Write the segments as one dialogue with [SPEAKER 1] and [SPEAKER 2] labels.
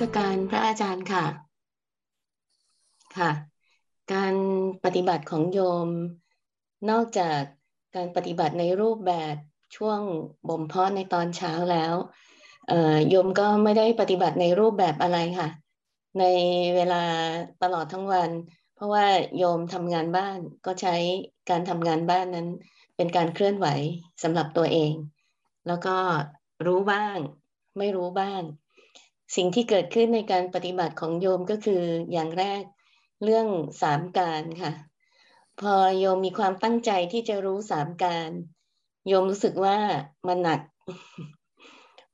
[SPEAKER 1] สการพระอาจารย์ค่ะ ค่ะ การปฏิบัติของโยม นอกจากการปฏิบัติในรูปแบบช่วงบ่มเพาะในตอนเช้าแล้วโยมก็ไม่ได้ปฏิบัติในรูปแบบอะไรค่ะ ในเวลาตลอดทั้งวัน เพราะว่าโยมทำงานบ้านก็ใช้การทำงานบ้านนั้น เป็นการเคลื่อนไหวสำหรับตัวเอง แล้วก็รู้บ้าง ไม่รู้บ้าง สิ่งที่เกิดขึ้นในการปฏิบัติของโยมก็คืออย่างแรกเรื่องสามการค่ะ พอโยมมีความตั้งใจที่จะรู้สามการ โยมรู้สึกว่ามันหนัก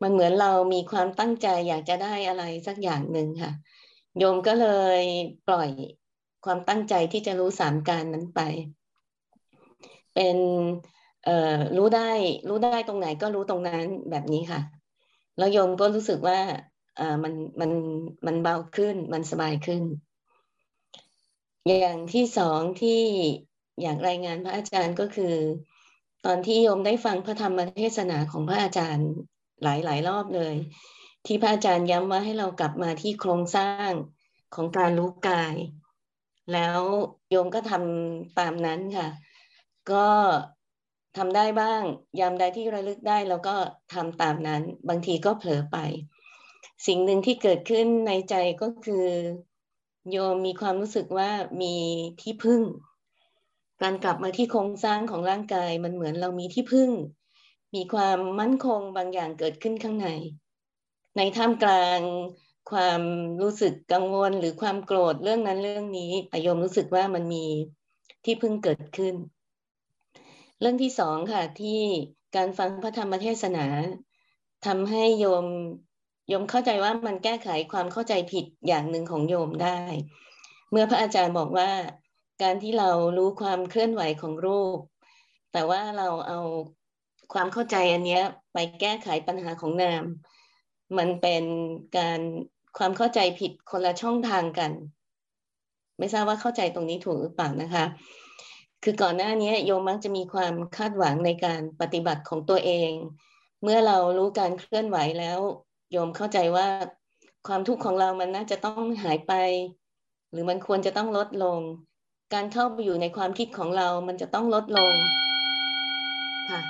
[SPEAKER 1] มันเหมือนเรามีความตั้งใจอยากจะได้อะไรสักอย่างหนึ่งค่ะ โยมก็เลยปล่อยความตั้งใจที่จะรู้สามการนั้นไป เป็นเอ่อรู้ได้รู้ได้ตรงไหนก็รู้ตรงนั้นแบบนี้ค่ะ แล้วโยมก็รู้สึกว่า มันมันมันเบาขึ้นมันสบายขึ้น อย่างที่สองที่อยากรายงานพระอาจารย์ก็คือ ตอนที่โยมได้ฟังพระธรรมเทศนาของพระอาจารย์หลายหลายรอบเลย ที่พระอาจารย์ย้ำว่าให้เรากลับมาที่โครงสร้างของการรู้กาย แล้วโยมก็ทำตามนั้นค่ะ ก็ทำได้บ้าง ยามใดที่ระลึกได้เราก็ทำตามนั้น บางทีก็เผลอไป สิ่งหนึ่งที่เกิดขึ้นในใจก็คือ โยมมีความรู้สึกว่ามีที่พึ่ง การกลับมาที่โครงสร้างของร่างกายมันเหมือนเรามีที่พึ่ง มีความมั่นคงบางอย่างเกิดขึ้นข้างใน ในท่ามกลางความรู้สึกกังวลหรือความโกรธเรื่องนั้นเรื่องนี้แต่โยมรู้สึกว่ามันมีที่พึ่งเกิดขึ้น เรื่องที่สองค่ะที่การฟังพระธรรมเทศนาทำให้โยม โยมเข้าใจว่ามันแก้ไขความเข้าใจผิดอย่างหนึ่งของโยมได้ เมื่อพระอาจารย์บอกว่า การที่เรารู้ความเคลื่อนไหวของรูป แต่ว่าเราเอาความเข้าใจอันนี้ไปแก้ไขปัญหาของนาม มันเป็นการความเข้าใจผิดคนละช่องทางกัน ไม่ทราบว่าเข้าใจตรงนี้ถูกหรือเปล่านะคะ คือก่อนหน้านี้โยมมักจะมีความคาดหวังในการปฏิบัติของตัวเอง เมื่อเรารู้การเคลื่อนไหวแล้ว โยมเข้าใจว่าความทุกข์ของเรามันน่าจะต้องหายไป หรือมันควรจะต้องลดลง การเข้าไปอยู่ในความคิดของเรามันจะต้องลดลงค่ะ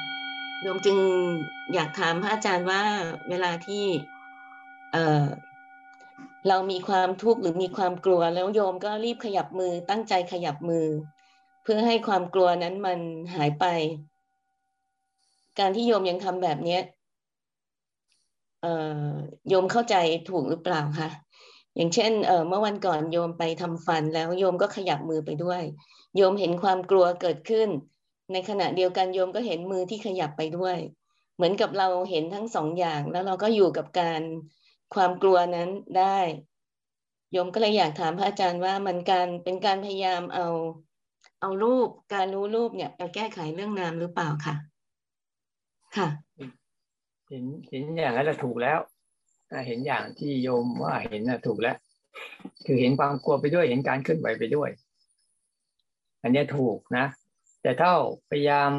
[SPEAKER 1] โยมจึงอยากถามพระอาจารย์ว่าเวลาที่เออเรามีความทุกข์หรือมีความกลัวแล้วโยมก็รีบขยับมือตั้งใจขยับมือ เพื่อให้ความกลัวนั้นมันหายไป การที่โยมยังทำแบบนี้ โยมเข้าใจถูกหรือเปล่าคะอย่างเช่นเมื่อวันก่อนโยมไปทำฟันแล้วโยมก็ขยับมือไปด้วย โยมเห็นความกลัวเกิดขึ้น ในขณะเดียวกันโยมก็เห็นมือที่ขยับไปด้วย เหมือนกับเราเห็นทั้งสองอย่างแล้วเราก็อยู่กับการความกลัวนั้นได้โยมก็เลยอยากถามพระอาจารย์ว่ามันการเป็นการพยายามเอาเอารูปการรู้รูปเนี่ยไปแก้ไขเรื่องนามหรือเปล่าค่ะ ค่ะ
[SPEAKER 2] เห็นเห็นอย่างนั้นถูกแล้วเห็นอย่างที่โยมว่าเห็นน่ะถูกแล้ว คือเห็นความกลัวไปด้วย เห็นการเคลื่อนไหวไปด้วย อันนี้ถูกนะ แต่ถ้าพยายาม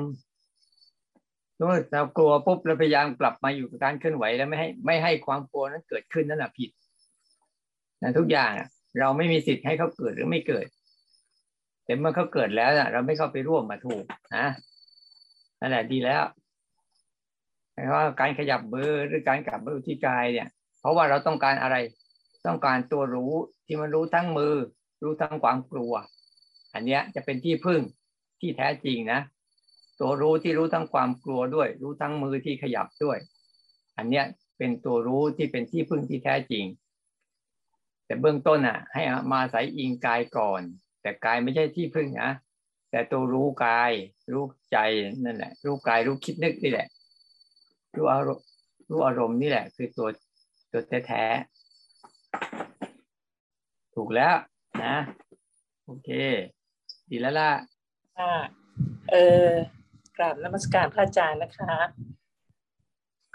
[SPEAKER 2] สมมติเรากลัวปุ๊บเราพยายามกลับมาอยู่กับการเคลื่อนไหวแล้วไม่ให้ไม่ให้ความกลัวนั้นเกิดขึ้นนั่นแหะผิดนะทุกอย่างเราไม่มีสิทธิ์ให้เขาเกิดหรือไม่เกิด แต่เมื่อเขาเกิดแล้วเราไม่เข้าไปร่วมมาถูกนะนั่นแหละดีแล้ว เพราการขยับมือหรือการกลับมือที่กายเนี่ย เพราะว่าเราต้องการอะไร ต้องการตัวรู้ที่มันรู้ทั้งมือ รู้ทั้งความกลัว อันเนี้ยจะเป็นที่พึ่งที่แท้จริงนะ ตัวรู้ที่รู้ทั้งความกลัวด้วย รู้ทั้งมือที่ขยับด้วย อันเนี้ยเป็นตัวรู้ที่เป็นที่พึ่งที่แท้จริง แต่เบื้องต้นอะ ให้มาใส่อิงกายก่อน แต่กายไม่ใช่ที่พึ่งนะแต่ตัวรู้กาย รู้ใจนั่นแหละรู้กายรู้คิดนึกนี่แหละ รู้อารมณ์รู้อารมณ์นี่แหละ คือตัวตัวแท้ๆถูกแล้วนะ โอเค ดีแล้วล่ะ
[SPEAKER 3] ค่ะเออกราบนมัสการพระอาจารย์นะคะ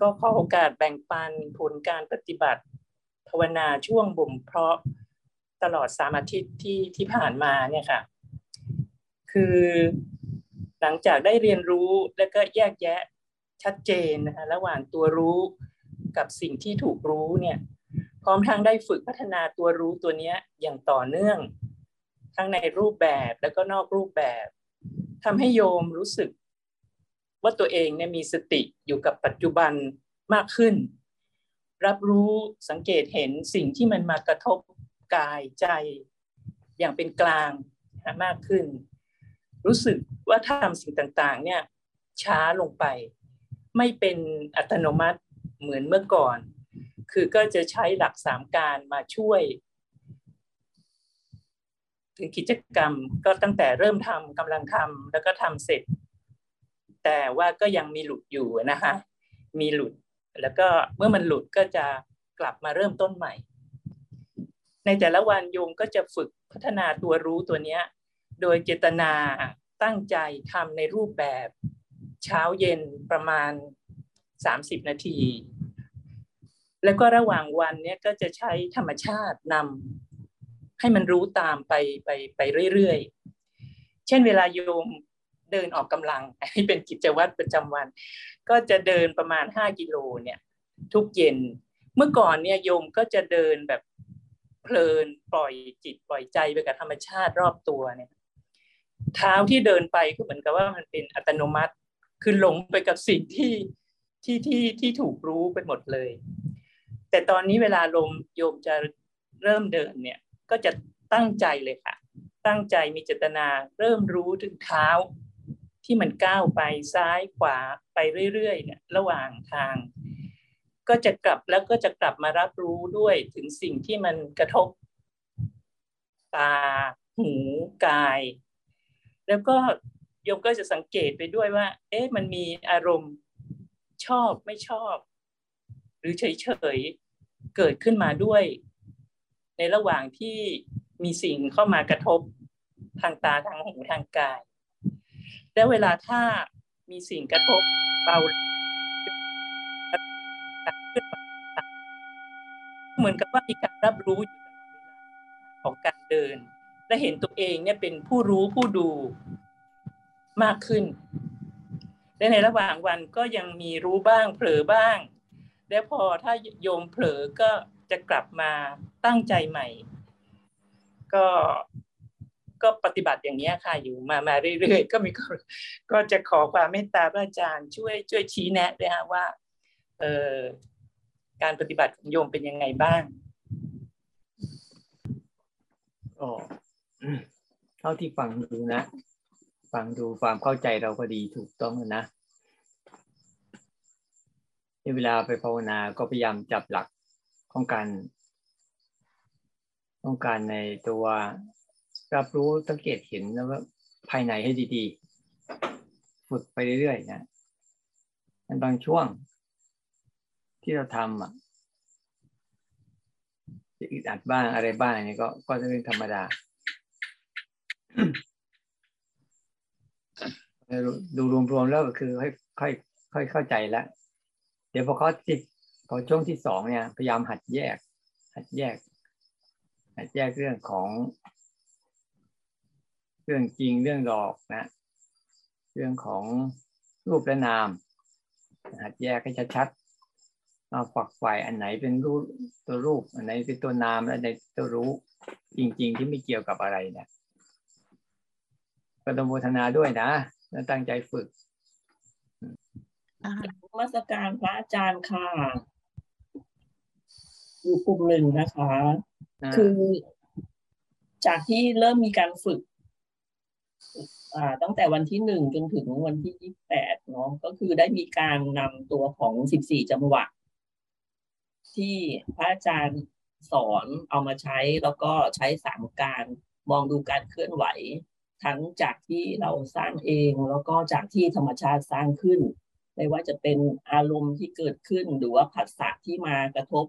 [SPEAKER 3] ก็ขอโอกาสแบ่งปันผลการปฏิบัติภาวนาช่วงบ่มเพาะตลอดสามอาทิตย์ที่ที่ผ่านมาเนี่ยค่ะ คือหลังจากได้เรียนรู้แล้วก็แยกแยะ ชัดเจนนะคะระหว่างตัวรู้กับสิ่งที่ถูกรู้เนี่ยพร้อมทั้งได้ฝึกพัฒนาตัวรู้ตัวนี้อย่างต่อเนื่อง ทั้งในรูปแบบแล้วก็นอกรูปแบบทำให้โยมรู้สึก ว่าตัวเองเนี่ยมีสติอยู่กับปัจจุบันมากขึ้น รับรู้สังเกตเห็นสิ่งที่มันมากระทบกายใจอย่างเป็นกลางมากขึ้น รู้สึกว่าทำสิ่งต่างๆเนี่ยช้าลงไป ไม่เป็นอัตโนมัติเหมือนเมื่อก่อน คือก็จะใช้หลักสามการมาช่วย ถึงกิจกรรมก็ตั้งแต่เริ่มทำกำลังทำแล้วก็ทำเสร็จ แต่ว่าก็ยังมีหลุดอยู่นะคะมีหลุดแล้วก็เมื่อมันหลุดก็จะกลับมาเริ่มต้นใหม่ ในแต่ละวันโยมก็จะฝึกพัฒนาตัวรู้ตัวเนี้ย โดยเจตนาตั้งใจทำในรูปแบบ เช้าเย็นประมาณ 30 นาที แล้วก็ระหว่างวันเนี้ยก็จะใช้ธรรมชาตินำให้มันรู้ตามไปไปไปเรื่อยๆ เช่นเวลาโยมเดินออกกำลังให้เป็นกิจวัตรประจำวัน ก็จะเดินประมาณ 5 กิโลเนี่ยทุกเย็น เมื่อก่อนเนี่ยโยมก็จะเดินแบบเพลินปล่อยจิตปล่อยใจไปกับธรรมชาติรอบตัวเนี่ยเท้าที่เดินไปก็เหมือนกับว่ามันเป็นอัตโนมัติ คือหลงไปกับสิ่งที่ที่ที่ที่ถูกรู้ไปหมดเลย แต่ตอนนี้เวลาลมโยมจะเริ่มเดินเนี่ยก็จะตั้งใจเลยค่ะ ตั้งใจมีเจตนาเริ่มรู้ถึงเท้า ที่มันก้าวไปซ้ายขวาไปเรื่อยๆเนี่ยระหว่างทาง ก็จะกลับแล้วก็จะกลับมารับรู้ด้วยถึงสิ่งที่มันกระทบตาหูกาย แล้วก็ โยมก็จะสังเกตไปด้วยว่า เอ๊ะมันมีอารมณ์ชอบไม่ชอบ หรือเฉยๆเกิดขึ้นมาด้วย ในระหว่างที่มีสิ่งเข้ามากระทบทางตาทางหูทางกาย แล้วเวลาถ้ามีสิ่งกระทบเบาเหมือนกับว่ามีการรับรู้อยู่ตลอดเวลาของการเดิน และเห็นตัวเองเนี่ยเป็นผู้รู้ผู้ดู มากขึ้น และในระหว่างวันก็ยังมีรู้บ้างเผลอบ้าง แล้วพอถ้าโยมเผลอก็จะกลับมาตั้งใจใหม่ ก็ก็ปฏิบัติอย่างนี้ค่ะอยู่มามาเรื่อยๆ ก็มีก็จะขอความเมตตาพระอาจารย์ช่วยช่วยชี้แนะด้วยฮะว่าเออการปฏิบัติของโยมเป็นยังไงบ้าง
[SPEAKER 2] ก็เท่าที่ฟังดูนะ ฟังดูความเข้าใจเราก็ดีถูกต้องนะในเวลาไปภาวนาก็พยายามจับหลักของการต้องการในตัวรับรู้สังเกตเห็นแล้วว่าภายในให้ดีๆ ฝึกไปเรื่อยๆนะมันบางช่วงที่เราทำอะจะอึดอัดบ้างอะไรบ้างนี่ก็ก็จะเป็นธรรมดา ดูรวมๆแล้วก็คือค่อยค่อยค่อยเข้าใจแล้ว เดี๋ยวพอเขาจิตพอช่วงที่สองเนี่ย พยายามหัดแยก หัดแยก หัดแยกเรื่องของเรื่องจริงเรื่องหลอกนะ เรื่องของรูปและนาม หัดแยกให้ชัดๆเอาฝักฝ่ายอันไหนเป็นรูปตัวรูป อันไหนเป็นตัวนามและในตัวรู้ จริง ๆ ที่ไม่เกี่ยวกับอะไรเนี่ยก็ต้องโมทนาด้วยนะ ตั้งใจฝึก
[SPEAKER 3] มาสการพระอาจารย์ค่ะ อยู่กลุ่มหนึ่งนะคะ คือจากที่เริ่มมีการฝึก อ่า ตั้งแต่วันที่หนึ่งจนถึงวันที่ยี่แปดเนาะก็คือได้มีการนำตัวของสิบสี่จังหวะ ที่พระอาจารย์สอนเอามาใช้แล้วก็ใช้สามการมองดูการเคลื่อนไหว ทั้งจากที่เราสร้างเองแล้วก็จากที่ธรรมชาติสร้างขึ้น ไม่ว่าจะเป็นอารมณ์ที่เกิดขึ้น หรือว่าผัสสะที่มากระทบ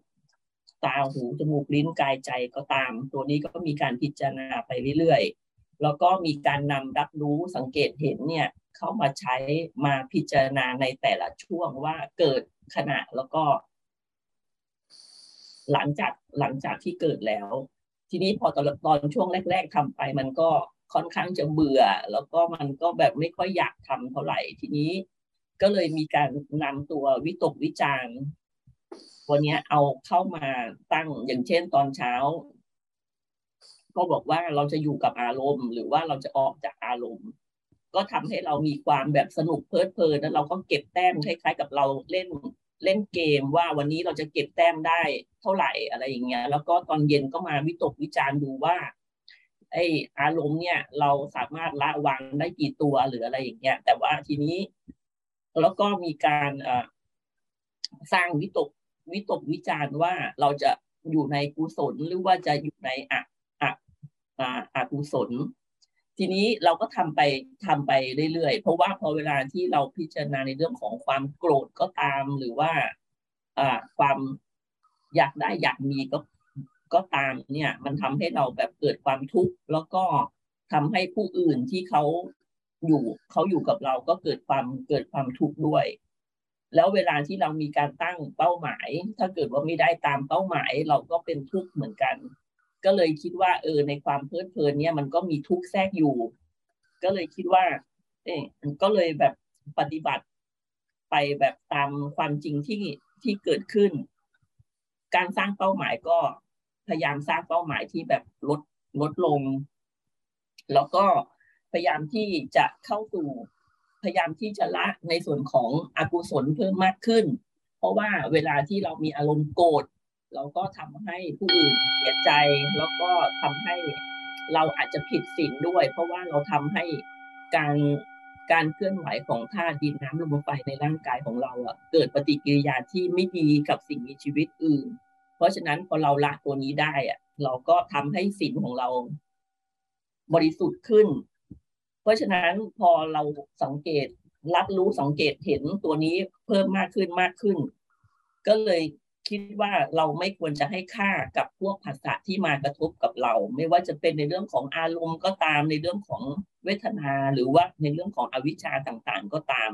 [SPEAKER 3] ตาหูจมูกลิ้นกายใจก็ตาม ตัวนี้ก็มีการพิจารณาไปเรื่อยๆ แล้วก็มีการนำรับรู้สังเกตเห็นเนี่ยเข้ามาใช้มาพิจารณาในแต่ละช่วงว่าเกิดขณะแล้วก็ หลังจากหลังจากที่เกิดแล้ว ทีนี้พอตอนตอนช่วงแรก ๆทำไปมันก็ ค่อนข้างจะเบื่อ แล้วก็มันก็แบบไม่ค่อยอยากทำเท่าไหร่ทีนี้ ก็เลยมีการนำตัววิตกวิจารณ์
[SPEAKER 4] วันนี้เอาเข้ามาตั้งอย่างเช่นตอนเช้า ก็บอกว่าเราจะอยู่กับอารมณ์ หรือว่าเราจะออกจากอารมณ์ ก็ทำให้เรามีความแบบสนุกเพลิดเพลินแล้วเราก็เก็บแต้มคล้ายๆ กับเราเล่นเล่นเกมว่าวันนี้เราจะเก็บแต้มได้เท่าไหร่อะไรอย่างเงี้ย แล้วก็ตอนเย็นก็มาวิตกวิจารณ์ดูว่า ไออารมณ์เนี่ย เราสามารถละวางได้กี่ตัวหรืออะไรอย่างเงี้ยแต่ว่าทีนี้ แล้วก็มีการสร้างวิตกวิตกวิจารณ์ว่าเราจะอยู่ในกุศลหรือว่าจะอยู่ในอะอะอะอะกุศล ทีนี้เราก็ทำไปทำไปเรื่อยๆ เพราะว่าพอเวลาที่เราพิจารณาในเรื่องของความโกรธก็ตามหรือว่าอ่าความอยากได้อยากมีก็ ก็ตามเนี่ย มันทำให้เราแบบเกิดความทุกข์แล้วก็ทำให้ผู้อื่นที่เขาอยู่เขาอยู่กับเราก็เกิดความเกิดความทุกข์ด้วย แล้วเวลาที่เรามีการตั้งเป้าหมาย ถ้าเกิดว่าไม่ได้ตามเป้าหมายเราก็เป็นทุกข์เหมือนกัน ก็เลยคิดว่า เออในความเพลิดเพลินเนี่ยมันก็มีทุกข์แทรกอยู่ ก็เลยคิดว่า เออก็เลยแบบปฏิบัติไปแบบตามความจริงที่ที่เกิดขึ้น การสร้างเป้าหมายก็ พยายามสร้างเป้าหมายที่แบบลดลดลง แล้วก็พยายามที่จะเข้าสู่พยายามที่จะละในส่วนของอกุศลเพิ่มมากขึ้น เพราะว่าเวลาที่เรามีอารมณ์โกรธเราก็ทำให้ผู้อื่นเสียใจแล้วก็ทำให้เราอาจจะผิดศีลด้วย เพราะว่าเราทำให้การการเคลื่อนไหวของธาตุดินน้ำลมไฟในร่างกายของเราอะเกิดปฏิกิริยาที่ไม่ดีกับสิ่งมีชีวิตอื่น เพราะฉะนั้นพอเราละตัวนี้ได้อะเราก็ทำให้ศีลของเรา บริสุทธิ์ขึ้น เพราะฉะนั้นพอเราสังเกตรับรู้สังเกตเห็นตัวนี้เพิ่มมากขึ้นมากขึ้น ก็เลยคิดว่าเราไม่ควรจะให้ค่ากับพวกภาษาที่มากระทบกับเรา ไม่ว่าจะเป็นในเรื่องของอารมณ์ก็ตามในเรื่องของเวทนาหรือว่าในเรื่องของอวิชชาต่างๆ ก็ตาม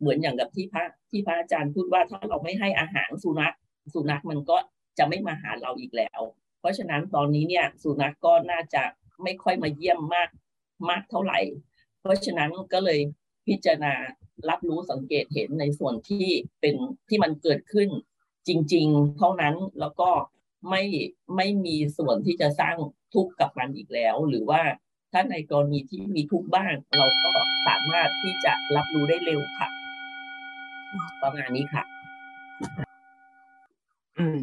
[SPEAKER 4] เหมือนอย่างกับที่พระที่พระอาจารย์พูดว่าถ้าเราไม่ให้อาหารสุนัขสุนัขมันก็ จะไม่มาหาเราอีกแล้ว เพราะฉะนั้นตอนนี้เนี่ยสุนัขก็น่าจะไม่ค่อยมาเยี่ยมมากมากเท่าไหร่ เพราะฉะนั้นก็เลยพิจารณารับรู้สังเกตเห็นในส่วนที่เป็นที่มันเกิดขึ้นจริง ๆ เท่านั้นแล้วก็ไม่ไม่มีส่วนที่จะสร้างทุกข์กับมันอีกแล้ว หรือว่าถ้าในกรณีที่มีทุกข์บ้าง เราก็สามารถที่จะรับรู้ได้เร็วค่ะ ประมาณนี้ค่ะ
[SPEAKER 2] อืม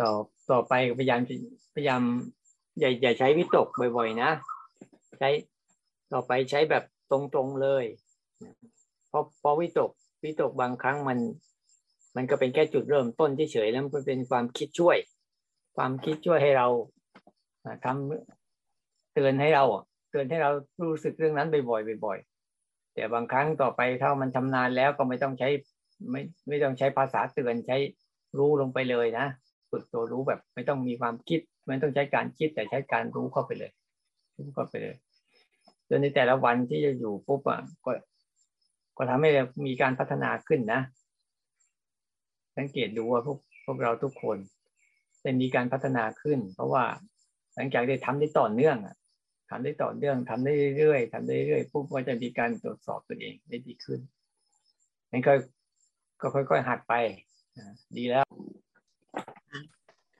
[SPEAKER 2] ต่อต่อไปพยายามพยายามอย่าอย่าใช้วิตกบ่อย ๆ นะ ใช้ต่อไปใช้แบบตรงๆเลยเพราะเพราะวิตกวิตกบางครั้งมัน มันก็เป็นแค่จุดเริ่มต้นเฉยๆแล้วมันเป็นความคิดช่วย ความคิดช่วยให้เราทำเตือนให้เราเตือนให้เรารู้สึกเรื่องนั้นบ่อยๆบ่อยๆแต่บางครั้งต่อไปถ้ามันชำนาญแล้วก็ไม่ต้องใช้ไม่ไม่ต้องใช้ภาษาเตือนใช้รู้ลงไปเลยนะ ฝึกตัวรู้แบบ ไม่ต้องมีความคิด ไม่ต้องใช้การคิดแต่ใช้การรู้เข้าไปเลย รู้เข้าไปเลยจนในแต่ละวันที่จะอยู่ปุ๊บอะก็ ก็ทำให้มีการพัฒนาขึ้นนะ สังเกตดูว่าพวกพวกเราทุกคนเป็นมีการพัฒนาขึ้น เพราะว่าหลังจากได้ทำได้ต่อเนื่องอะทำได้ต่อเนื่องทำได้เรื่อยๆทำได้เรื่อยๆปุ๊บก็จะมีการตรวจสอบตัวเองได้ดีขึ้นนั่นก็ก็ค่อยๆหัดไปดีแล้ว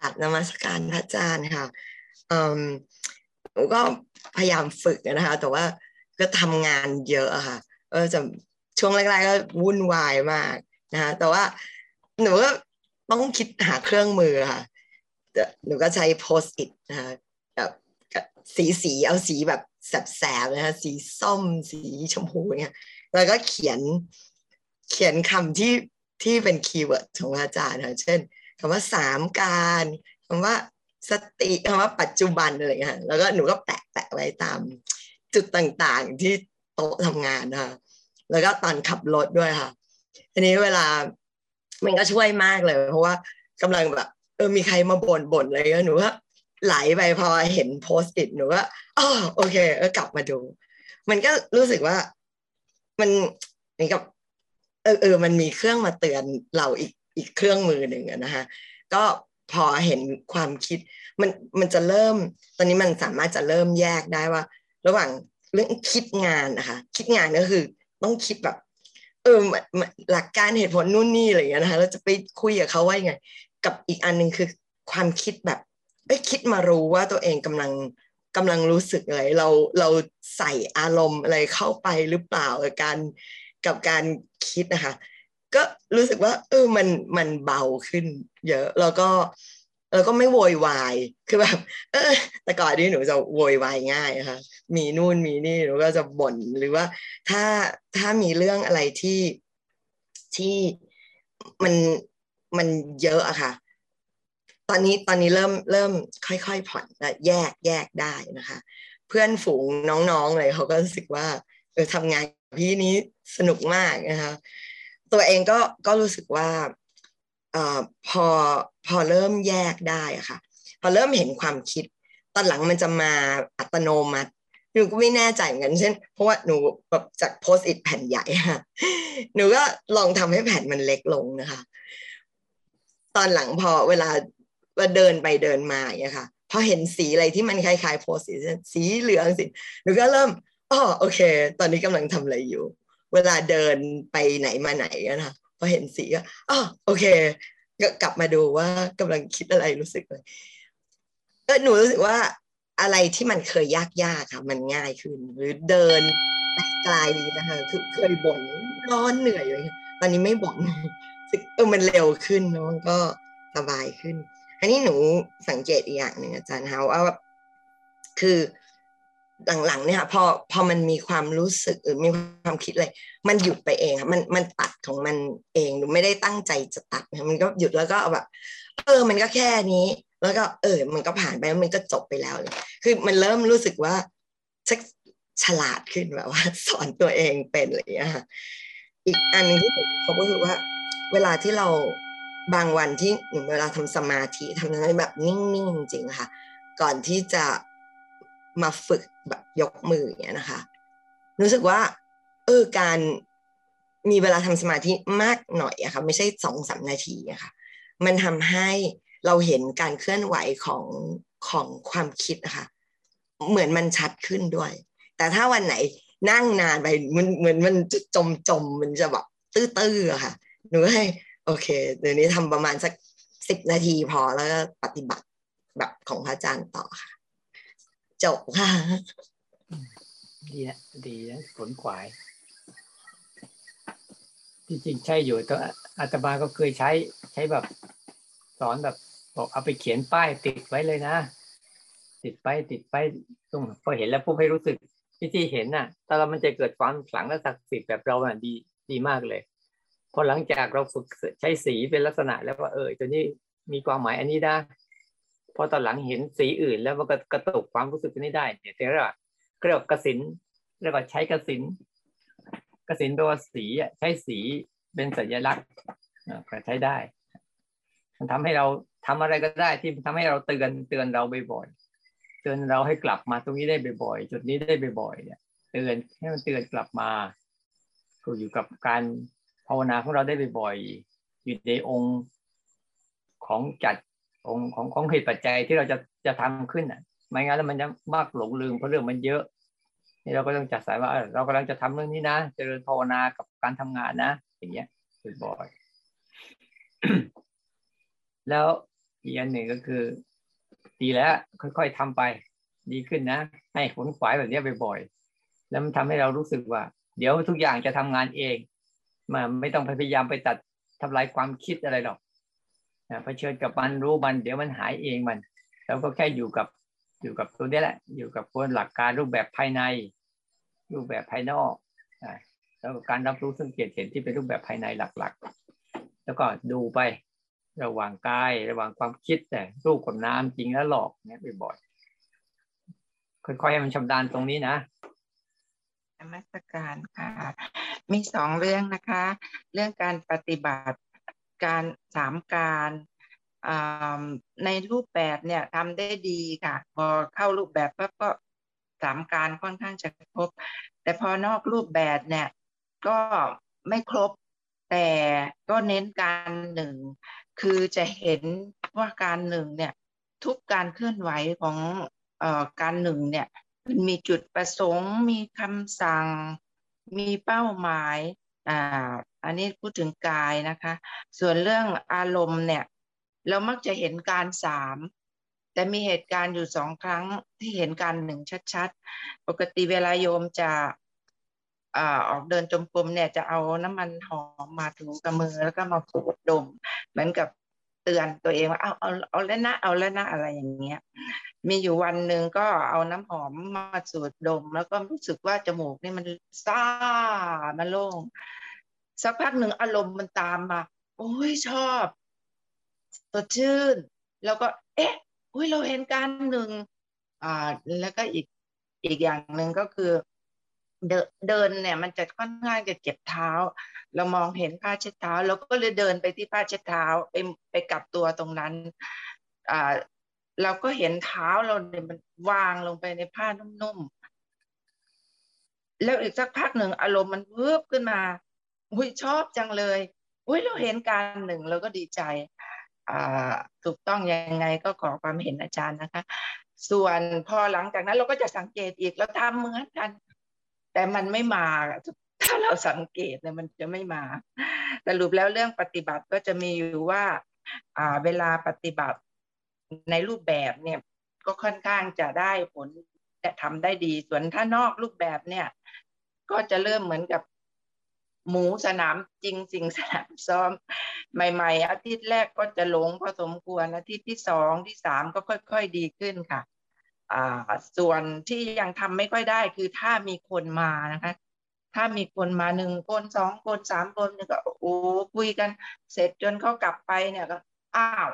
[SPEAKER 5] อัดนมัสการพระอาจารย์ค่ะหนูก็พยายามฝึกนะคะ แต่ว่าก็ทำงานเยอะค่ะเออจะช่วงแรกๆก็วุ่นวายมากนะคะแต่ว่าหนูก็ต้องคิดหาเครื่องมือค่ะหนูก็ใช้โพสต์อิทนะคะแบบสีสีเอาสีแบบแสบๆนะคะสีส้มสีชมพูเนี่ยแล้วก็เขียนเขียนคำที่ที่เป็นคีย์เวิร์ดของอาจารย์ค่ะเช่น คำว่าสามการคำว่าสติคำว่าปัจจุบันอะไรเงี้ยแล้วก็หนูก็แปะแปะไว้ตามจุดต่างๆที่โต๊ะทำงานนะคะแล้วก็ตอนขับรถด้วยค่ะทีนี้เวลามันก็ช่วยมากเลย เพราะว่ากำลังแบบเออมีใครมาบ่นบ่นอะไรเงี้ยหนูว่าไหลไปพอเห็นโพสต์อิทหนูว่าอ๋อโอเคเออกลับมาดู มันก็รู้สึกว่ามันเหมือนกับเออเออมันมีเครื่องมาเตือนเราอีก อีกเครื่องมือหนึ่งนะคะก็พอเห็นความคิดมันมันจะเริ่ม ตอนนี้มันสามารถจะเริ่มแยกได้ว่า ระหว่างเรื่องคิดงานนะคะ คิดงานก็คือต้องคิดแบบ เออหลักการเหตุผลนู่นนี่อะไรอย่างเงี้ยนะคะเราจะไปคุยกับเขาว่ายังไง กับอีกอันหนึ่งคือความคิดแบบเอ้คิดมารู้ว่าตัวเองกำลังกำลังรู้สึกอะไรเราเราใส่อารมณ์อะไรเข้าไปหรือเปล่ากับการกับการคิดนะคะ ก็รู้สึกว่าเออมันมันเบาขึ้น เยอะแล้วก็แล้วก็ไม่โวยวาย คือแบบ เออ แต่ก่อนนี้หนูจะโวยวายง่ายค่ะมีนู่นมีนี่หนูก็จะบ่นหรือว่า ถ้าถ้ามีเรื่องอะไรที่ที่มันมันเยอะอะค่ะ ตอนนี้ตอนนี้เริ่มเริ่มค่อยๆผ่อนและแยกแยกได้นะคะ เพื่อนฝูงน้องๆเลยเขาก็รู้สึกว่าเออทำงานพี่นี้สนุกมากนะคะ ตัวเองก็ก็รู้สึกว่าอพอพอเริ่มแยกได้อะค่ะ พอเริ่มเห็นความคิด ตอนหลังมันจะมาอัตโนมัติหนูก็ไม่แน่ใจเหมือนกันเช่น เพราะว่าหนูแบบจากโพสต์อิทแผ่นใหญ่ค่ะหนูก็ลองทำให้แผ่นมันเล็กลงนะคะ ตอนหลังพอเวลาว่าเดินไปเดินมาอย่างเงี้ยค่ะพอเห็นสีอะไรที่มันคล้ายๆโพสต์สีเหลืองสิหนูก็เริ่มอ๋อโอเค ตอนนี้กำลังทำอะไรอยู่ เวลาเดินไปไหนมาไหนนะพอเห็นสีก็อ๋อโอเค ก็กลับมาดูว่ากำลังคิดอะไรรู้สึกเลยเออหนูรู้สึกว่าอะไรที่มันเคยยากยากค่ะ มันง่ายขึ้น หรือเดินไกลนะคะคือเคยบ่นร้อนเหนื่อยเลยตอนนี้ไม่บ่นเออมันเร็วขึ้นเนาะก็สบายขึ้น อันนี้หนูสังเกตอีกอย่างหนึ่งอาจารย์เฮาว่าคือ หลังๆเนี่ยพอพอมันมีความรู้สึกหรือมีความคิดอะไรมันหยุดไปเองค่ะมันมันตัดของมันเองหนูไม่ได้ตั้งใจจะตัดมันก็หยุดแล้วก็แบบเออ มันก็แค่นี้ แล้วก็เออ มันก็ผ่านไปแล้วมันก็จบไปแล้วเลยคือมันเริ่มรู้สึกว่าชักฉลาดขึ้นแบบว่า สอนตัวเองเป็นอะไรอย่างเงี้ยค่ะอีกอันนึงที่เขาก็คือว่า เวลาที่เราบางวันที่เวลาทำสมาธิทำอะไรแบบนิ่งๆจริงๆค่ะ ก่อนที่จะ มาฝึกแบบยกมืออย่างเงี้ยนะคะ รู้สึกว่า เออการมีเวลาทำสมาธิมากหน่อยอะค่ะไม่ใช่สองสามนาทีอะค่ะ มันทำให้เราเห็นการเคลื่อนไหวของของความคิดนะคะเหมือนมันชัดขึ้นด้วย แต่ถ้าวันไหนนั่งนานไปมันเหมือนมันจะจมจมมันจะแบบตื้อๆอะค่ะหนูให้โอเคเดี๋ยวนี้ทำประมาณสักสิบนาทีพอแล้วก็ปฏิบัติแบบของพระอาจารย์ต่อค่ะ จบค่ะ
[SPEAKER 2] ดีนะดีนะผลขวายจริงๆใช่อยู่ตัวอาตมาก็เคยใช้ ใช้แบบสอนแบบบอกเอาไปเขียนป้ายติดไว้เลยนะ ติดไปติดไปตรงพอเห็นแล้วผู้ให้รู้สึกที่ที่เห็นน่ะถ้าเรามันจะเกิดความขลังและศักดิ์สิทธิ์แบบเราอะดีดีมากเลยพอหลังจากเราฝึกใช้สีเป็นลักษณะแล้วว่าเออตัวนี้มีความหมายอันนี้ได้ พอตอนหลังเห็นสีอื่น แล้วมันก็กระตุกความรู้สึกนี้ได้เนี่ยเรียกว่าเรียกว่ากสินเรียกว่าใช้กสินกสินตัวสีใช้สีเป็นสัญลักษณ์ก็ใช้ได้ มันทำให้เราทำอะไรก็ได้ที่ทำให้เราเตือนเตือนเราบ่อยๆเตือนเราให้กลับมาตรงนี้ได้บ่อยๆจุดนี้ได้บ่อยๆเนี่ยเตือนให้มันเตือนกลับมาก็อยู่กับการภาวนาของเราได้บ่อยๆอยู่ในองค์ของจัด องของของเหตุปัจจัยที่เราจะจะทำขึ้นอะไม่งั้นแล้วมันจะมากหลงลืมเพราะเรื่องมันเยอะนี่เราก็ต้องจัดสายว่าเรากำลังจะทำเรื่องนี้นะเจริญภาวนากับการทำงานนะ อย่างเงี้ยบ่อยๆแล้วอีกอันหนึ่งก็คือ ดีแล้วค่อย ๆทำไป ดีขึ้นนะ ให้ขนขวายแบบนี้บ่อยๆแล้วมันทำให้เรารู้สึกว่า เดี๋ยวทุกอย่างจะทำงานเองมาไม่ต้องพยายามไปตัดทำลายความคิดอะไรหรอก เผชิญกับมันรู้มัน เดี๋ยวมันหายเองมันเราก็แค่อยู่กับอยู่กับตัวนี้แหละ อยู่กับพวหลักการรูปแบบภายใน รูปแบบภายนอกแล้วการรับรู้สังเกตเห็นที่เป็นรูปแบบภายในหลักๆ แล้วก็ดูไประหว่างกายระหว่างความคิดแต่รูปกับน้ำจริงแล้วหลอกเนี่ยบ่อยๆค่อยๆให้มันชำนาญตรงนี้นะ
[SPEAKER 6] นมัสการค่ะ มีสองเรื่องนะคะ เรื่องการปฏิบัติ การสามการในรูปแบบเนี่ยทำได้ดีค่ะ พอเข้ารูปแบบก็ก็สามการค่อนข้างจะครบ แต่พอนอกรูปแบบเนี่ยก็ไม่ครบแต่ก็เน้นการหนึ่ง คือจะเห็นว่าการหนึ่งเนี่ยทุกการเคลื่อนไหวของออการหนึ่งเนี่ยมันมีจุดประสงค์ มีคำสั่ง มีเป้าหมาย อ่าอันนี้พูดถึงกายนะคะ ส่วนเรื่องอารมณ์เนี่ย เรามักจะเห็นการสามแต่มีเหตุการณ์อยู่สองครั้งที่เห็นการหนึ่งชัดๆ ปกติเวลาโยมจะอ่าออกเดินจมกรมเนี่ยจะเอาน้ำมันหอมมาถูกับมือแล้วก็มาฟูดดม เหมือนกับเตือนตัวเองว่าเอาเอาเอาแล้วนะเอาแล้วนะอะไรอย่างเงี้ย มีอยู่วันหนึ่งก็เอาน้ำหอมมาสูดดม แล้วก็รู้สึกว่าจมูกนี่มันซ่ามันโล่งสักพักหนึ่งอารมณ์มันตามมา โอ้ยชอบสดชื่น แล้วก็ เอ๊ะอุ้ยเราเห็นการหนึ่งอ่าแล้วก็อีกอีกอย่างหนึ่งก็คือ เดินเดินเนี่ยมันจะค่อนข้างจะเจ็บเท้า เรามองเห็นผ้าเช็ดเท้าเราก็เลยเดินไปที่ผ้าเช็ดเท้าไปไปกลับตัวตรงนั้นอ่า เราก็เห็นเท้าเราเนี่ยมันวางลงไปในผ้านุ่มๆ แล้วอีกสักพักหนึ่งอารมณ์มันเวิบขึ้นมา อุ้ยชอบจังเลย อุ้ยเราเห็นการหนึ่งเราก็ดีใจ อ่า ถูกต้องยังไงก็ขอความเห็นอาจารย์นะคะ ส่วนพอหลังจากนั้นเราก็จะสังเกตอีกเราทำเหมือนกัน แต่มันไม่มา ถ้าเราสังเกตเนี่ยมันจะไม่มา สรุปแล้วเรื่องปฏิบัติก็จะมีอยู่ว่า อ่า เวลาปฏิบัติ ในรูปแบบเนี่ยก็ค่อนข้างจะได้ผลจะทำได้ดี ส่วนถ้านอกรูปแบบเนี่ย ก็จะเริ่มเหมือนกับหมูสนามจริงสิงสนามซ้อม ใหม่ ๆ อาทิตย์แรกก็จะหลงพอสมควรอาทิตย์ที่สองที่สามก็ค่อย ๆ ดีขึ้นค่ะ อ่า ส่วนที่ยังทำไม่ค่อยได้คือถ้ามีคนมานะคะ ถ้ามีคนมาหนึ่งคนสองคนสามคนเนี่ยก็โอ้คุยกัน เสร็จจนเขากลับไปเนี่ยก็อ้าว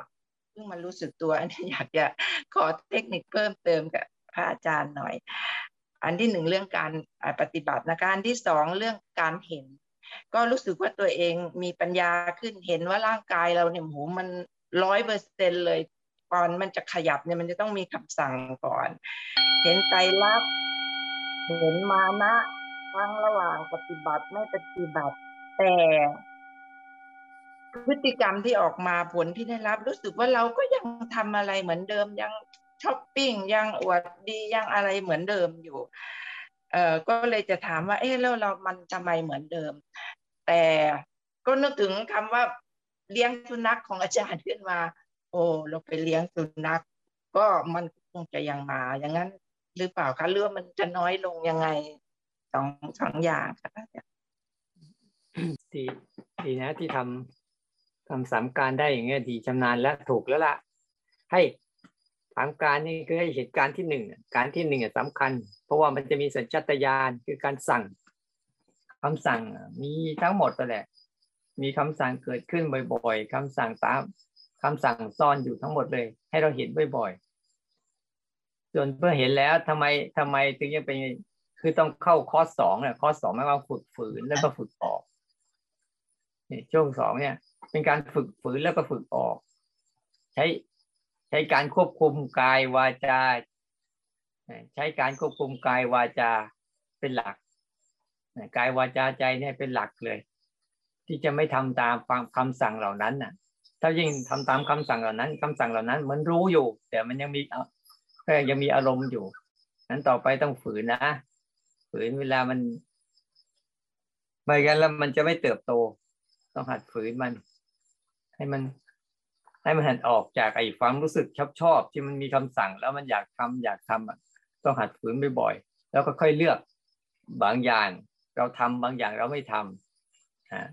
[SPEAKER 6] เพิ่งมารู้สึกตัวอันนี้อยากจะขอเทคนิคเพิ่มเติมกับพระอาจารย์หน่อย อันที่หนึ่งเรื่องการปฏิบัตินะการที่สองเรื่องการเห็น ก็รู้สึกว่าตัวเองมีปัญญาขึ้นเห็นว่าร่างกายเราเนี่ยโหมันร้อยเปอร์เซ็นเลยก่อนมันจะขยับเนี่ยมันจะต้องมีคำสั่งก่อน เห็นใจรักเห็นมานะทั้งระหว่างปฏิบัติไม่ปฏิบัติ แต่ พฤติกรรมที่ออกมาผลที่ได้รับ รู้สึกว่าเราก็ยังทำอะไรเหมือนเดิมยังช้อปปิ้งยังอวดดียังอะไรเหมือนเดิมอยู่เอ่อก็เลยจะถามว่า เอ๊ะแล้วเรามันทำไมเหมือนเดิม แต่ก็นึกถึงคำว่าเลี้ยงสุนัขของอาจารย์ขึ้นมา โอ้เราไปเลี้ยงสุนัขก็มันคงจะยังมาอย่างนั้น หรือเปล่าคะเรื่องมันจะน้อยลงยังไงสองสองอย่างค่ะ
[SPEAKER 2] ดีดีนะที่ทำ ทำสามการได้อย่างเงี้ยดีชำนาญแล้วถูกแล้วล่ะ ให้สามการนี่คือให้เหตุการณ์ที่หนึ่งการที่หนึ่งสำคัญ เพราะว่ามันจะมีสัญชาตญาณคือการสั่งคำสั่งมีทั้งหมดแหละ มีคำสั่งเกิดขึ้นบ่อย ๆคำสั่งตามคำสั่งซ่อนอยู่ทั้งหมดเลย ให้เราเห็นบ่อยๆจนเพื่อเห็นแล้วทำไมทำไมถึงยังเป็นคือต้องเข้าคอร์สสองเนี่ยคอร์สสองไม่ว่าฝึกฝืนแล้วก็ฝึกออก นี่ช่วงสองเนี่ย เป็นการฝึกฝืนแล้วก็ฝึกออก ใช้ใช้การควบคุมกายวาจา ใช้การควบคุมกายวาจาเป็นหลักกายวาจาใจเนี่ยเป็นหลักเลย ที่จะไม่ทำตามฟังคำสั่งเหล่านั้นน่ะ ถ้ายิ่งทำตามคำสั่งเหล่านั้นคำสั่งเหล่านั้นมันรู้อยู่ แต่มันยังมีก็ยังมีอารมณ์อยู่นั้นต่อไปต้องฝืนนะฝืนเวลามันไม่กันแล้วมันจะไม่เติบโต ต้องหัดฝืนมัน ให้มัน ให้มันหันออกจากไอ้ความรู้สึกชอบชอบที่มันมีคำสั่ง แล้วมันอยากทำอยากทำอะต้องหัดฝืนบ่อยๆแล้วก็ค่อยเลือกบางอย่าง เราทำบางอย่างเราไม่ทำฮะ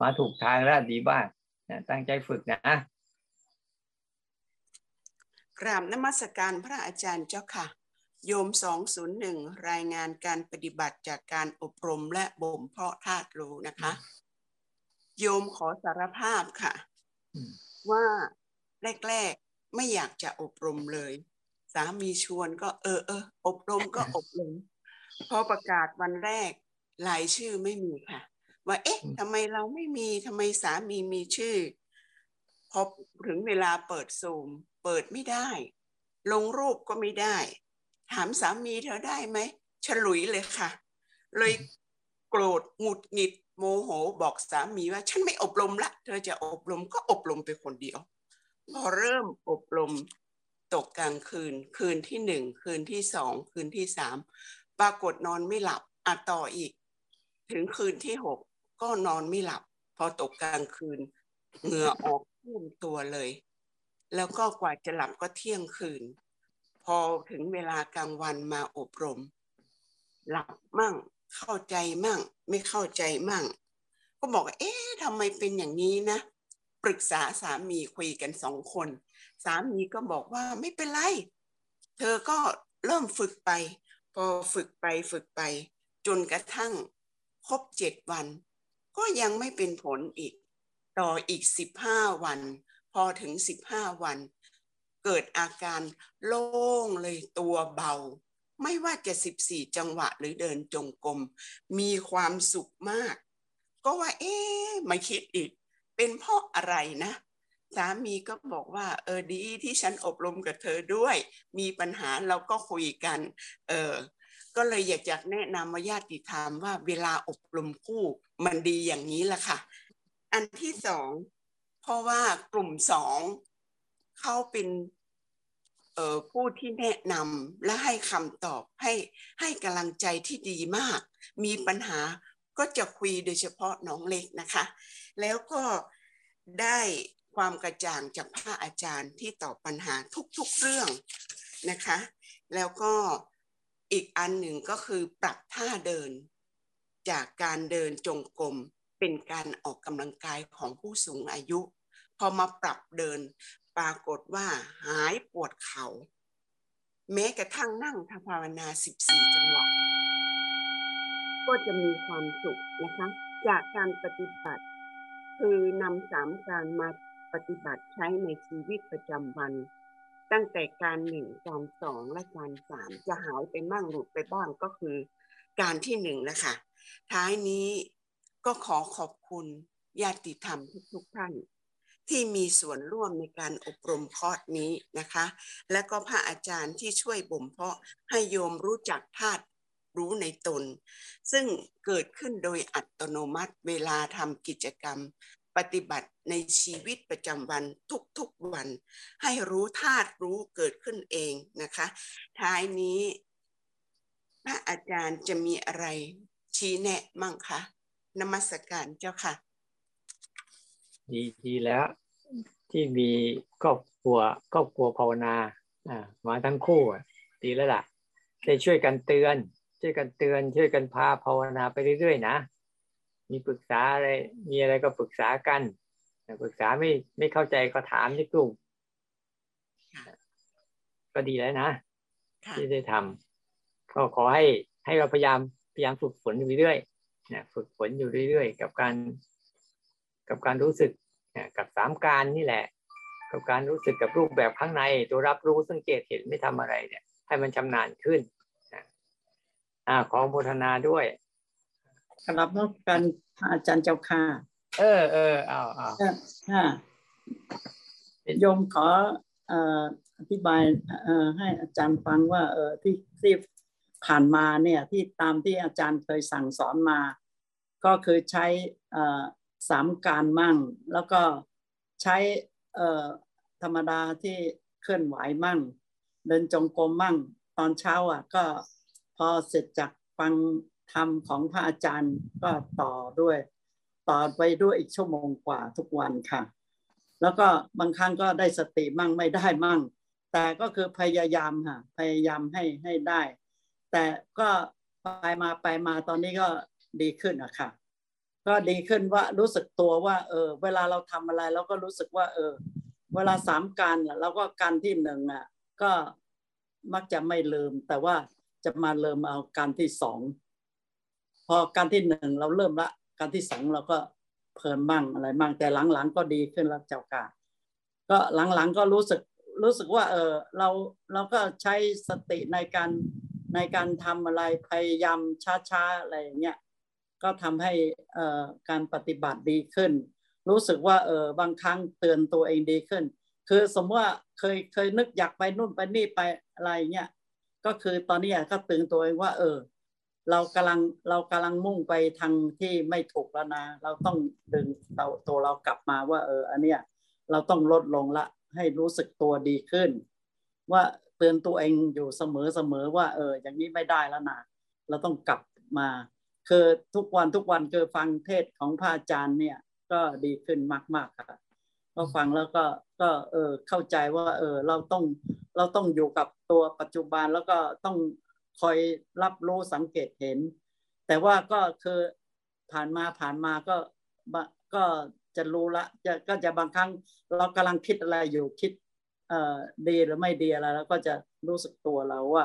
[SPEAKER 2] มาถูกทางแล้วดีบ้างตั้งใจฝึกนะ
[SPEAKER 7] กราบนมัสการพระอาจารย์เจ้าค่ะ โยมสองศูนย์หนึ่งรายงานการปฏิบัติจากการอบรมและบ่มเพาะธาตุรู้นะคะ โยมขอสารภาพค่ะ ว่าแรก ๆ ไม่อยากจะอบรมเลย สามีชวนก็เออเอออบรมก็อบรม พอประกาศวันแรกรายชื่อไม่มีค่ะ ว่าเอ๊ะทำไมเราไม่มีทำไมสามีมีชื่อ พอถึงเวลาเปิดซูม เปิดไม่ได้ ลงรูปก็ไม่ได้ ถามสามีเธอได้ไหมฉลุยเลยค่ะ เลยโกรธหงุดหงิด โมโหบอกสามีว่า ฉันไม่อบรมละ เธอจะอบรมก็อบรมไปคนเดียว พอเริ่มอบรมตกกลางคืน คืนที่หนึ่งคืนที่สองคืนที่สามปรากฏนอนไม่หลับอะต่ออีก ถึงคืนที่หกก็นอนไม่หลับ พอตกกลางคืนเหงื่อออกท่วมตัวเลย แล้วก็กว่าจะหลับก็เที่ยงคืน พอถึงเวลากลางวันมาอบรม หลับมั่ง เข้าใจมั่ง ไม่เข้าใจมั่ง ก็บอกเอ๊ะทำไมเป็นอย่างนี้นะ ปรึกษาสามีคุยกันสองคน สามีก็บอกว่าไม่เป็นไร เธอก็เริ่มฝึกไป พอฝึกไปฝึกไป จนกระทั่งครบเจ็ดวัน ก็ยังไม่เป็นผลอีก ต่ออีกสิบห้าวัน พอถึงสิบห้าวัน เกิดอาการโล่งเลยตัวเบา ไม่ว่าจะสิบสี่จังหวะหรือเดินจงกรมมีความสุขมาก ก็ว่า เอ๊ะไม่คิดอีก เป็นเพราะอะไรนะ สามีก็บอกว่า เออดีที่ฉันอบรมกับเธอด้วย มีปัญหาเราก็คุยกัน เออก็เลยอยากจะแนะนำมาญาติธรรมว่าเวลาอบรมคู่มันดีอย่างนี้แหละค่ะ อันที่สองเพราะว่ากลุ่มสองเขาเป็น ผู้ที่แนะนำและให้คำตอบให้ให้กำลังใจที่ดีมาก มีปัญหาก็จะคุยโดยเฉพาะน้องเล็กนะคะ แล้วก็ได้ความกระจ่างจากพระอาจารย์ที่ตอบปัญหาทุกๆเรื่องนะคะ แล้วก็อีกอันหนึ่งก็คือปรับท่าเดิน จากการเดินจงกรมเป็นการออกกำลังกายของผู้สูงอายุ พอมาปรับเดิน ปรากฏว่าหายปวดเขา่าแม้กระทั่งนั่งทภาวนา14จังหวะก็จะมีความสุขนะคะ จากการปฏิบัติ คือนำสามการมาปฏิบัติใช้ในชีวิตประจำวัน ตั้งแต่การหนึ่งการสองและการสามจะหายไปบ้างหลุดไปบ้างก็คือ การที่หนึ่งนะคะท้ายนี้ก็ขอขอบคุณญาติธรรมทุกๆท่าน ที่มีส่วนร่วมในการอบรมคอร์สนี้นะคะ และก็พระอาจารย์ที่ช่วยบ่มเพาะให้โยมรู้จักธาตุรู้ในตน ซึ่งเกิดขึ้นโดยอัตโนมัติเวลาทำกิจกรรม ปฏิบัติในชีวิตประจำวันทุกๆวัน ให้รู้ธาตุรู้เกิดขึ้นเองนะคะ ท้ายนี้พระอาจารย์จะมีอะไรชี้แนะมั่งคะนมัสการเจ้าค่ะ
[SPEAKER 2] ดีดีแล้ว ที่มีครอบครัวครอบครัวภาวนาอ่ามาทั้งคู่อะดีแล้วล่ะได้ช่วยกันเตือน ช่วยกันเตือน ช่วยกันพาภาวนาไปเรื่อยๆนะ มีปรึกษาอะไรมีอะไรก็ปรึกษากันปรึกษาไม่ไม่เข้าใจก็ถามที่กลุ่มก็ดีแล้วนะที่ได้ทำก็ขอให้ให้เราพยายามพยายามฝึกฝนอยู่เรื่อยๆนะฝึกฝนอยู่เรื่อย ๆ กับการ กับการรู้สึกกับสามการนี่แหละ กับการรู้สึกกับรูปแบบข้างใน ตัวรับรู้สังเกตเห็นไม่ทำอะไรเนี่ย ให้มันชำนาญขึ้นอ่าของโพธนาด้วย
[SPEAKER 8] ครับนอกการอาจารย์เจ้าค่ะ
[SPEAKER 2] เออเออเอาเอา
[SPEAKER 8] ค่ะโยมขออธิบายให้อาจารย์ฟังว่าเออที่ที่ผ่านมาเนี่ยที่ตามที่อาจารย์เคยสั่งสอนมา ก็คือใช้ สามการมั่ง แล้วก็ใช้ธรรมดาที่เคลื่อนไหวมั่ง เดินจงกรมมั่ง ตอนเช้าอะก็พอเสร็จจากฟังธรรมของพระอาจารย์ก็ต่อด้วย ต่อไปด้วยอีกชั่วโมงกว่าทุกวันค่ะ แล้วก็บางครั้งก็ได้สติมั่งไม่ได้มั่ง แต่ก็คือพยายามค่ะพยายามให้ให้ได้ แต่ก็ไปมาไปมาตอนนี้ก็ดีขึ้นอะค่ะ ก็ดีขึ้นว่ารู้สึกตัวว่าเออเวลาเราทำอะไรเราก็รู้สึกว่า เออ เวลาสามการเราก็การที่หนึ่งอะ ก็มักจะไม่ลืม แต่ว่าจะมาเริ่มเอาการที่สองพอการที่หนึ่งเราเริ่มละ การที่สองเราก็เพิ่มบ้างอะไรบ้างแต่หลังๆก็ดีขึ้นแล้วเจ้าค่ะก็หลังๆก็รู้สึกรู้สึกว่า เออเราเราก็ใช้สติในการในการทำอะไรพยายามช้าๆอะไรอย่างเงี้ย ก็ทำให้การปฏิบัติดีขึ้น รู้สึกว่าเออบางครั้งเตือนตัวเองดีขึ้น คือสมมติว่าเคยเคยนึกอยากไปนู่นไปนี่ไปอะไรเงี้ยก็คือตอนนี้ก็เตือนตัวเองว่า เออ เรากำลังเรากำลังมุ่งไปทางที่ไม่ถูกแล้วนะ เราต้องดึงเราตัวเรากลับมาว่า เออ อันเนี้ยเราต้องลดลงละ ให้รู้สึกตัวดีขึ้น ว่าเตือนตัวเองอยู่เสมอเสมอว่า เออ อย่างนี้ไม่ได้แล้วนะเราต้องกลับมา คือทุกวันทุกวันคือฟังเทศของพระอาจารย์เนี่ย ก็ดีขึ้นมากๆค่ะก็ฟังแล้วก็ก็เออเข้าใจว่าเออเราต้องเราต้องอยู่กับตัวปัจจุบันแล้วก็ต้องคอยรับรู้สังเกตเห็น แต่ว่าก็คือผ่านมาผ่านมาก็ก็จะรู้ละจะก็จะบางครั้งเรากำลังคิดอะไรอยู่คิดเอ่อดีหรือไม่ดีอะไรแล้วก็จะรู้สึกตัวเราว่า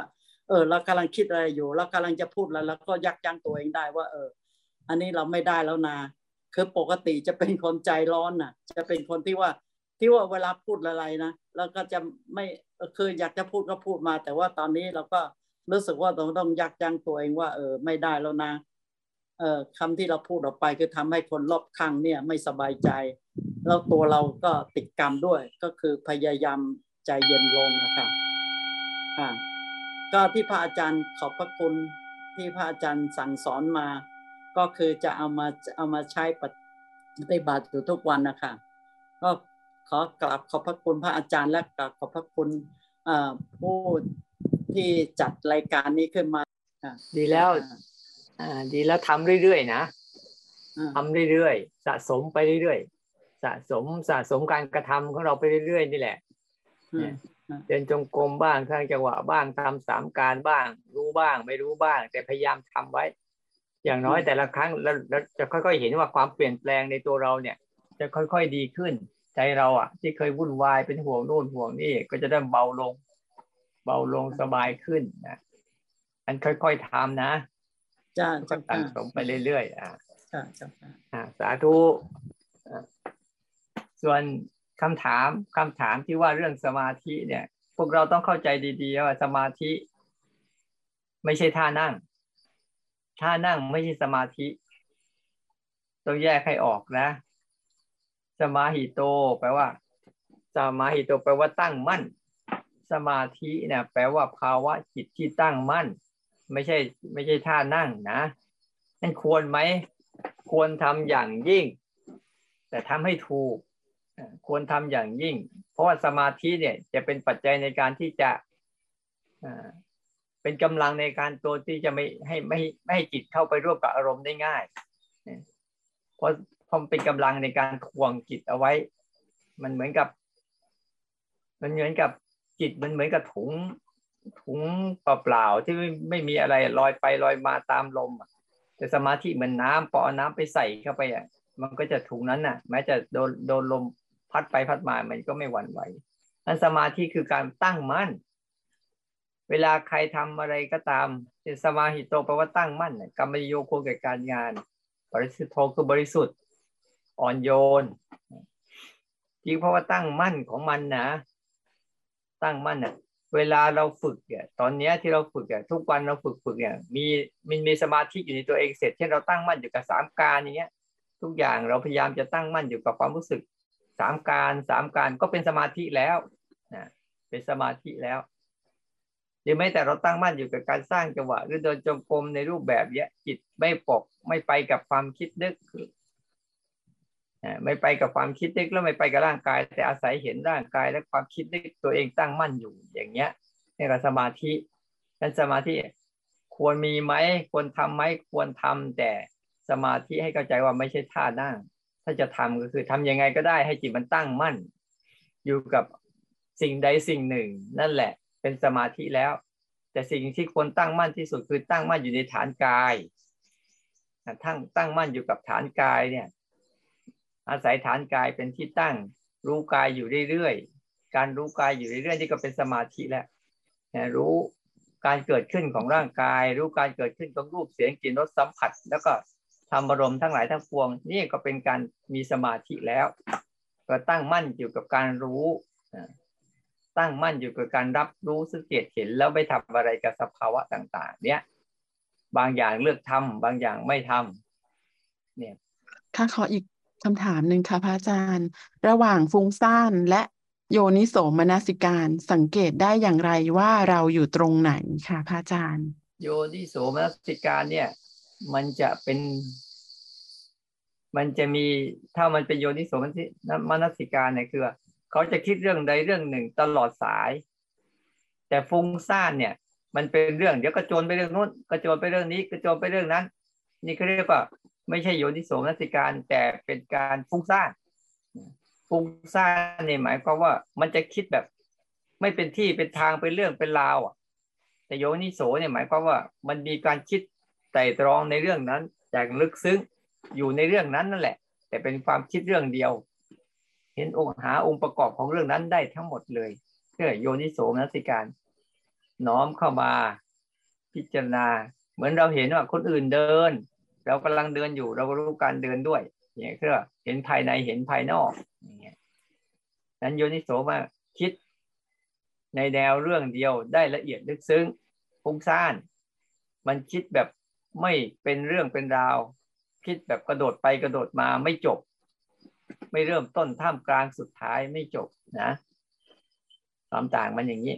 [SPEAKER 8] เออเรากำลังคิดอะไรอยู่เรากำลังจะพูดแล้วแล้วก็ยักยั้งตัวเองได้ว่า เออ อันนี้เราไม่ได้แล้วนะคือปกติจะเป็นคนใจร้อนน่ะ จะเป็นคนที่ว่าที่ว่าเวลาพูดอะไรนะเราก็จะไม่คืออยากจะพูดก็พูดมา แต่ว่าตอนนี้เราก็รู้สึกว่าต้องต้องยักยั้งตัวเองว่า เออ ไม่ได้แล้วนะเออคำที่เราพูดออกไปคือทำให้คนรอบข้างเนี่ย ไม่สบายใจ แล้วตัวเราก็ติดกรรมด้วย ก็คือพยายามใจเย็นลงนะครับอ่า ก็ที่พระอาจารย์ขอบพระคุณที่พระอาจารย์สั่งสอนมา ก็คือจะเอามาเอามาใช้ปฏิบัติอยู่ทุกวันนะคะก็ขอกราบขอบพระคุณพระอาจารย์และกราบขอบพระคุณผู้ที่จัดรายการนี้ขึ้นมา
[SPEAKER 2] ดีแล้วอ่าดีแล้วทำเรื่อยๆนะทำเรื่อยๆสะสมไปเรื่อยๆสะสมสะสมการกระทำของเราไปเรื่อยๆนี่แหละ เดินจงกรมบ้างทางจังหวะบ้างทำสามการบ้าง รู้บ้าง ไม่รู้บ้าง แต่พยายามทำไว้ อย่างน้อยแต่ละครั้งแล้วจะค่อยๆเห็นว่าความเปลี่ยนแปลงในตัวเราเนี่ย จะค่อยๆดีขึ้น ใจเราอะ ที่เคยวุ่นวายเป็นห่วงโน่นห่วงนี่ก็จะได้เบาลง เบาลงสบายขึ้นนะอันค่อยๆทำนะ
[SPEAKER 8] จ้า
[SPEAKER 2] ก็สั่งสมไปเรื่อยๆอ่า
[SPEAKER 8] จ้าจ้า
[SPEAKER 2] สาธุส่วน คำถามคำถามที่ว่าเรื่องสมาธิเนี่ย พวกเราต้องเข้าใจดีๆว่าสมาธิ ไม่ใช่ท่านั่ง ท่านั่งไม่ใช่สมาธิ ต้องแยกให้ออกนะ สมาหิโต แปลว่า สมาหิโต แปลว่าตั้งมั่น สมาธิเนี่ยแปลว่าภาวะจิตที่ตั้งมั่น ไม่ใช่ ไม่ใช่ท่านั่งนะนั่นควรไหม ควรทำอย่างยิ่ง แต่ทำให้ถูก ควรทำอย่างยิ่ง เพราะว่าสมาธิเนี่ยจะเป็นปัจจัยในการที่จะเป็นกำลังในการตัวที่จะไม่ให้ไม่ไม่ให้จิตเข้าไปร่วมกับอารมณ์ได้ง่าย เพราะเพราะเป็นกำลังในการทวงจิตเอาไว้ มันเหมือนกับ มันเหมือนกับจิตมันเหมือนกับถุงถุงเปล่าๆที่ไม่ไม่มีอะไรลอยไปลอยมาตามลมแต่สมาธิเหมือนน้าปอน้ำไปใส่เข้าไปอะมันก็จะถุงนั้นน่ะ แม้จะโดนโดนลม พัดไปพัดมามันก็ไม่หวั่นไหวนั้นสมาธิคือการตั้งมั่น เวลาใครทำอะไรก็ตามสมาหิโตแปลว่าตั้งมั่นกรรมโยโคกับการงาน บริสุทธิ์โทคือบริสุทธิ์ อ่อนโยนจริงเพราะว่าตั้งมั่นของมันนะ ตั้งมั่นน่ะเวลาเราฝึกเนี่ยตอนนี้ที่เราฝึกเนี่ยทุกวันเราฝึกฝึกเนี่ยมีมีมีสมาธิอยู่ในตัวเองเสร็จเช่นเราตั้งมั่นอยู่กับสามการอย่างเงี้ย ทุกอย่างเราพยายามจะตั้งมั่นอยู่กับความรู้สึก สามการสามการก็เป็นสมาธิแล้วนะเป็นสมาธิแล้วหรือไม่แต่เราตั้งมั่นอยู่กับการสร้างจังหวะหรือเดินจงกรมในรูปแบบเนี้ยจิตไม่ปกไม่ไปกับความคิดนึกไม่ไปกับความคิดนึกแล้วไม่ไปกับร่างกาย แต่อาศัยเห็นร่างกายและความคิดนึกตัวเองตั้งมั่นอยู่อย่างเงี้ยนี่ก็สมาธินั้นสมาธิควรมีไหมควรทำไหมควรทำแต่สมาธิให้เข้าใจว่าไม่ใช่ท่านั่ง ถ้าจะทำก็คือทำยังไงก็ได้ให้จิตมันตั้งมั่น อยู่กับสิ่งใดสิ่งหนึ่ง นั่นแหละเป็นสมาธิแล้ว แต่สิ่งที่ควรตั้งมั่นที่สุดคือตั้งมั่นอยู่ในฐานกายทั้งตั้งมั่นอยู่กับฐานกายเนี่ย อาศัยฐานกายเป็นที่ตั้ง รู้กายอยู่เรื่อยๆการรู้กายอยู่เรื่อยๆนี่ก็เป็นสมาธิแล้วรู้การเกิดขึ้นของร่างกาย รู้การเกิดขึ้นของรูปเสียงกลิ่นรสสัมผัส แล้วก็ ทำอารมณ์ทั้งหลายทั้งปวง นี่ก็เป็นการมีสมาธิแล้ว ก็ตั้งมั่นอยู่กับการรู้ตั้งมั่นอยู่กับการรับรู้สังเกตเห็นแล้วไม่ทำอะไรกับสภาวะต่าง ๆ เนี่ยบางอย่างเลือกทำบางอย่างไม่ทำเนี่ย
[SPEAKER 9] ค่ะขออีกคำถามหนึ่งค่ะพระอาจารย์ ระหว่างฟุ้งซ่านและโยนิโสมนสิการสังเกตได้อย่างไรว่าเราอยู่ตรงไหนค่ะพระอาจารย์
[SPEAKER 2] โยนิโสมนสิการเนี่ย มันจะเป็น มันจะมีถ้ามันเป็นโยนิโสมนสิการเนี่ยคือเขาจะคิดเรื่องใดเรื่องหนึ่งตลอดสาย แต่ฟุ้งซ่านเนี่ย มันเป็นเรื่อง เดี๋ยวกระโจนไปเรื่องนู้นกระโจนไปเรื่องนี้กระโจนไปเรื่องนั้น นี่ก็เรียกว่าไม่ใช่โยนิโสมนสิการ แต่เป็นการฟุ้งซ่านฟุ้งซ่านเนี่ยหมายความว่ามันจะคิดแบบ ไม่เป็นที่เป็นทางเป็นเรื่องเป็นราวอะแต่โยนิโสเนี่ยหมายความว่า มันมีการคิด ไต่ตรองในเรื่องนั้นอย่างลึกซึ้งอยู่ในเรื่องนั้นนั่นแหละ แต่เป็นความคิดเรื่องเดียว เห็นองค์หาองค์ประกอบของเรื่องนั้นได้ทั้งหมดเลยเพื่อโยนิโสมนสิการ น้อมเข้ามาพิจารณา เหมือนเราเห็นว่าคนอื่นเดิน เรากำลังเดินอยู่ เราก็รู้การเดินด้วยอย่างนี้คือเห็นภายในเห็นภายนอกอย่างเงี้ยนั้นโยนิโสมาคิดในแนวเรื่องเดียวได้ละเอียดลึกซึ้งฟุ้งซ่าน มันคิดแบบ ไม่เป็นเรื่องเป็นราว คิดแบบกระโดดไปกระโดดมาไม่จบ ไม่เริ่มต้นท่ามกลางสุดท้ายไม่จบนะความต่างมันอย่างนี้